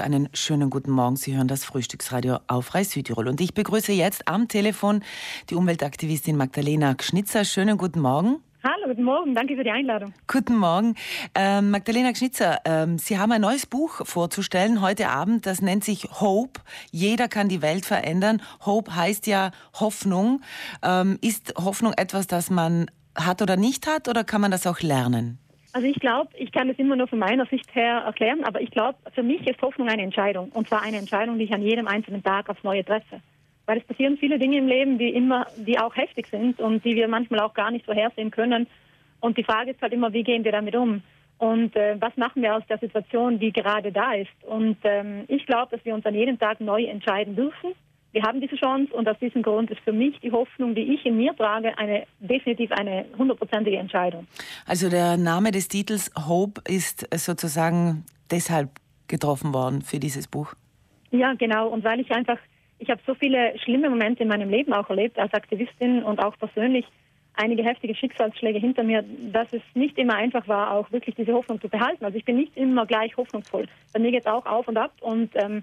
Einen schönen guten Morgen. Sie hören das Frühstücksradio auf Reis Südtirol. Und ich begrüße jetzt am Telefon die Umweltaktivistin Magdalena Gschnitzer. Schönen guten Morgen. Hallo, guten Morgen. Danke für die Einladung. Guten Morgen. Ähm, Magdalena Gschnitzer, ähm, Sie haben ein neues Buch vorzustellen heute Abend. Das nennt sich Hope. Jeder kann die Welt verändern. Hope heißt ja Hoffnung. Ähm, ist Hoffnung etwas, das man hat oder nicht hat, oder kann man das auch lernen? Also ich glaube, ich kann es immer nur von meiner Sicht her erklären, aber ich glaube, für mich ist Hoffnung eine Entscheidung. Und zwar eine Entscheidung, die ich an jedem einzelnen Tag aufs Neue treffe. Weil es passieren viele Dinge im Leben, die immer, die auch heftig sind und die wir manchmal auch gar nicht vorhersehen können. Und die Frage ist halt immer, wie gehen wir damit um? Und äh, was machen wir aus der Situation, die gerade da ist? Und ähm, ich glaube, dass wir uns an jedem Tag neu entscheiden dürfen wir haben diese Chance und aus diesem Grund ist für mich die Hoffnung, die ich in mir trage, eine definitiv eine hundertprozentige Entscheidung. Also der Name des Titels Hope ist sozusagen deshalb getroffen worden für dieses Buch. Ja, genau. Und weil ich einfach, ich habe so viele schlimme Momente in meinem Leben auch erlebt als Aktivistin und auch persönlich einige heftige Schicksalsschläge hinter mir, dass es nicht immer einfach war, auch wirklich diese Hoffnung zu behalten. Also ich bin nicht immer gleich hoffnungsvoll. Bei mir geht es auch auf und ab und ähm,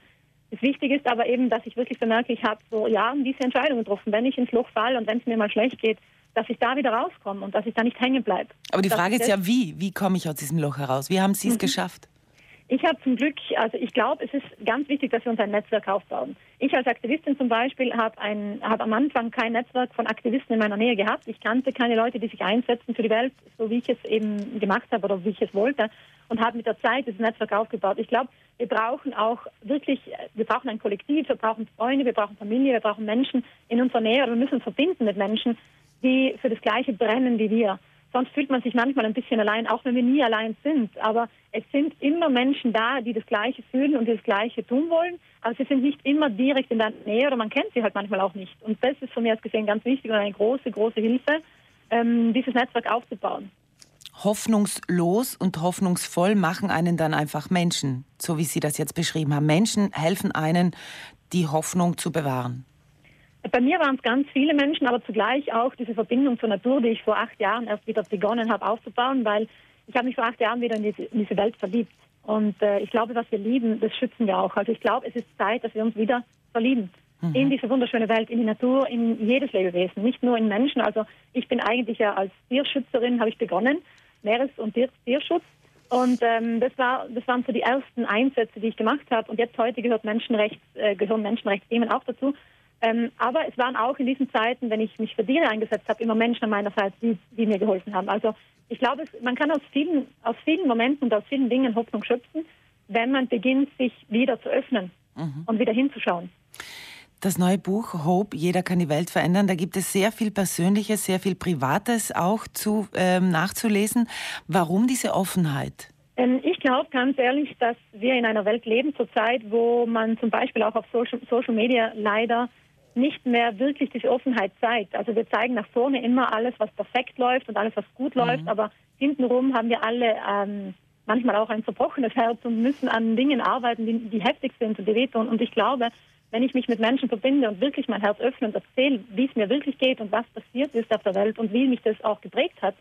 das Wichtige ist aber eben, dass ich wirklich bemerke, ich habe so Jahren diese Entscheidung getroffen. Wenn ich ins Loch falle und wenn es mir mal schlecht geht, dass ich da wieder rauskomme und dass ich da nicht hängen bleibe. Aber die Frage ist ja, wie? Wie komme ich aus diesem Loch heraus? Wie haben Sie es mhm. geschafft? Ich habe zum Glück, also ich glaube, es ist ganz wichtig, dass wir uns ein Netzwerk aufbauen. Ich als Aktivistin zum Beispiel habe hab am Anfang kein Netzwerk von Aktivisten in meiner Nähe gehabt. Ich kannte keine Leute, die sich einsetzen für die Welt, so wie ich es eben gemacht habe oder wie ich es wollte und habe mit der Zeit dieses Netzwerk aufgebaut. Ich glaube, wir brauchen auch wirklich, wir brauchen ein Kollektiv, wir brauchen Freunde, wir brauchen Familie, wir brauchen Menschen in unserer Nähe wir müssen uns verbinden mit Menschen, die für das Gleiche brennen wie wir. Sonst fühlt man sich manchmal ein bisschen allein, auch wenn wir nie allein sind. Aber es sind immer Menschen da, die das Gleiche fühlen und das Gleiche tun wollen. Aber sie sind nicht immer direkt in der Nähe oder man kennt sie halt manchmal auch nicht. Und das ist von mir aus gesehen ganz wichtig und eine große, große Hilfe, ähm, dieses Netzwerk aufzubauen hoffnungslos und hoffnungsvoll machen einen dann einfach Menschen, so wie Sie das jetzt beschrieben haben. Menschen helfen einen, die Hoffnung zu bewahren. Bei mir waren es ganz viele Menschen, aber zugleich auch diese Verbindung zur Natur, die ich vor acht Jahren erst wieder begonnen habe aufzubauen, weil ich habe mich vor acht Jahren wieder in diese, in diese Welt verliebt. Und äh, ich glaube, was wir lieben, das schützen wir auch. Also ich glaube, es ist Zeit, dass wir uns wieder verlieben mhm. in diese wunderschöne Welt, in die Natur, in jedes Lebewesen, nicht nur in Menschen. Also ich bin eigentlich ja als Tierschützerin, habe ich begonnen Meeres- und Tierschutz. Und ähm, das, war, das waren so die ersten Einsätze, die ich gemacht habe. Und jetzt heute gehört Menschenrechts, äh, gehören Menschenrechtsthemen auch dazu. Ähm, aber es waren auch in diesen Zeiten, wenn ich mich für Tiere eingesetzt habe, immer Menschen an meiner Seite, die, die mir geholfen haben. Also ich glaube, man kann aus vielen, aus vielen Momenten und aus vielen Dingen Hoffnung schöpfen, wenn man beginnt, sich wieder zu öffnen mhm. und wieder hinzuschauen. Das neue Buch Hope, jeder kann die Welt verändern, da gibt es sehr viel Persönliches, sehr viel Privates auch zu, ähm, nachzulesen. Warum diese Offenheit? Ähm, ich glaube ganz ehrlich, dass wir in einer Welt leben zurzeit, wo man zum Beispiel auch auf Social, Social Media leider nicht mehr wirklich diese Offenheit zeigt. Also wir zeigen nach vorne immer alles, was perfekt läuft und alles, was gut mhm. läuft, aber hintenrum haben wir alle ähm, manchmal auch ein zerbrochenes Herz und müssen an Dingen arbeiten, die, die heftig sind und die wehtun. Und ich glaube, wenn ich mich mit Menschen verbinde und wirklich mein Herz öffne und erzähle, wie es mir wirklich geht und was passiert ist auf der Welt und wie mich das auch geprägt hat,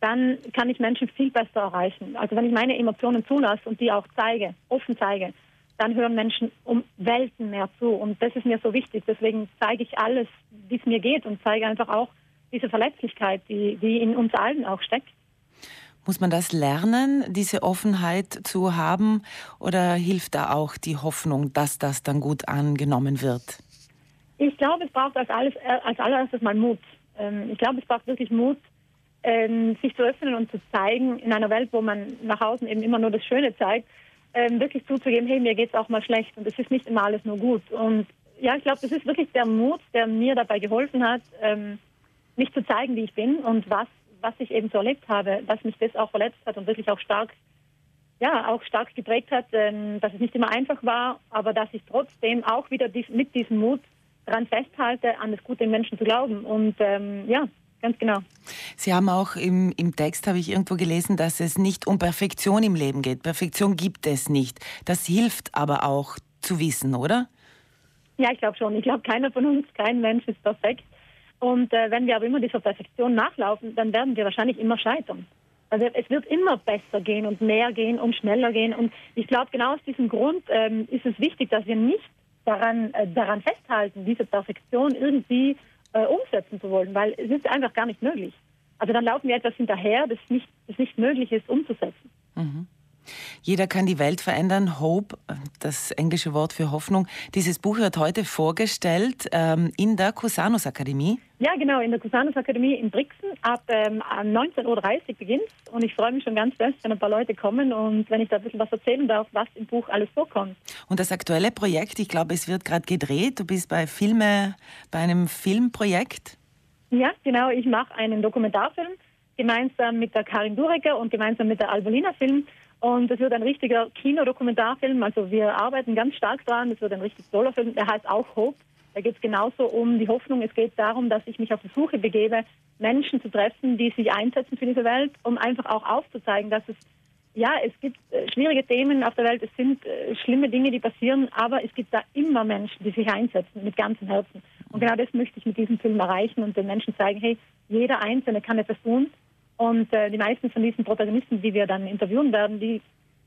dann kann ich Menschen viel besser erreichen. Also wenn ich meine Emotionen zulasse und die auch zeige, offen zeige, dann hören Menschen um Welten mehr zu. Und das ist mir so wichtig. Deswegen zeige ich alles, wie es mir geht und zeige einfach auch diese Verletzlichkeit, die, die in uns allen auch steckt. Muss man das lernen, diese Offenheit zu haben, oder hilft da auch die Hoffnung, dass das dann gut angenommen wird? Ich glaube, es braucht als, alles, als allererstes mal Mut. Ähm, ich glaube, es braucht wirklich Mut, ähm, sich zu öffnen und zu zeigen, in einer Welt, wo man nach außen eben immer nur das Schöne zeigt, ähm, wirklich zuzugeben, hey, mir geht es auch mal schlecht und es ist nicht immer alles nur gut. Und ja, ich glaube, das ist wirklich der Mut, der mir dabei geholfen hat, mich zu zeigen, wie ich bin und was was ich eben so erlebt habe, dass mich das auch verletzt hat und wirklich auch stark, ja, auch stark geprägt hat, ähm, dass es nicht immer einfach war, aber dass ich trotzdem auch wieder dies, mit diesem Mut daran festhalte, an das Gute im Menschen zu glauben. Und ähm, ja, ganz genau. Sie haben auch im, im Text, habe ich irgendwo gelesen, dass es nicht um Perfektion im Leben geht. Perfektion gibt es nicht. Das hilft aber auch zu wissen, oder? Ja, ich glaube schon. Ich glaube, keiner von uns, kein Mensch ist perfekt. Und äh, wenn wir aber immer dieser Perfektion nachlaufen, dann werden wir wahrscheinlich immer scheitern. Also es wird immer besser gehen und mehr gehen und schneller gehen. Und ich glaube, genau aus diesem Grund ähm, ist es wichtig, dass wir nicht daran, äh, daran festhalten, diese Perfektion irgendwie äh, umsetzen zu wollen, weil es ist einfach gar nicht möglich. Also dann laufen wir etwas hinterher, das nicht, das nicht möglich ist umzusetzen. Mhm. Jeder kann die Welt verändern. Hope, das englische Wort für Hoffnung. Dieses Buch wird heute vorgestellt ähm, in der Cusanus Akademie. Ja, genau, in der Cusanus Akademie in Brixen. Ab ähm, 19.30 Uhr beginnt Und ich freue mich schon ganz fest, wenn ein paar Leute kommen und wenn ich da ein bisschen was erzählen darf, was im Buch alles vorkommt. Und das aktuelle Projekt, ich glaube, es wird gerade gedreht. Du bist bei Filme, bei einem Filmprojekt. Ja, genau. Ich mache einen Dokumentarfilm gemeinsam mit der Karin Durecker und gemeinsam mit der Albolina Film. Und es wird ein richtiger Kinodokumentarfilm. Also wir arbeiten ganz stark dran. Es wird ein richtig toller Film. Der heißt auch Hope. Da geht es genauso um die Hoffnung. Es geht darum, dass ich mich auf die Suche begebe, Menschen zu treffen, die sich einsetzen für diese Welt, um einfach auch aufzuzeigen, dass es ja, es gibt äh, schwierige Themen auf der Welt, es sind äh, schlimme Dinge, die passieren, aber es gibt da immer Menschen, die sich einsetzen mit ganzem Herzen. Und genau das möchte ich mit diesem Film erreichen und den Menschen zeigen, hey, jeder Einzelne kann etwas tun und äh, die meisten von diesen Protagonisten, die wir dann interviewen werden, die,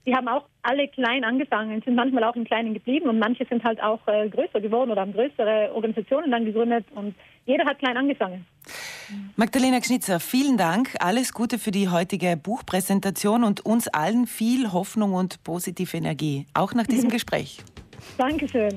die haben auch alle klein angefangen, sind manchmal auch im Kleinen geblieben und manche sind halt auch äh, größer geworden oder haben größere Organisationen dann gegründet und jeder hat klein angefangen. Magdalena Schnitzer, vielen Dank. Alles Gute für die heutige Buchpräsentation und uns allen viel Hoffnung und positive Energie, auch nach diesem Gespräch. Dankeschön.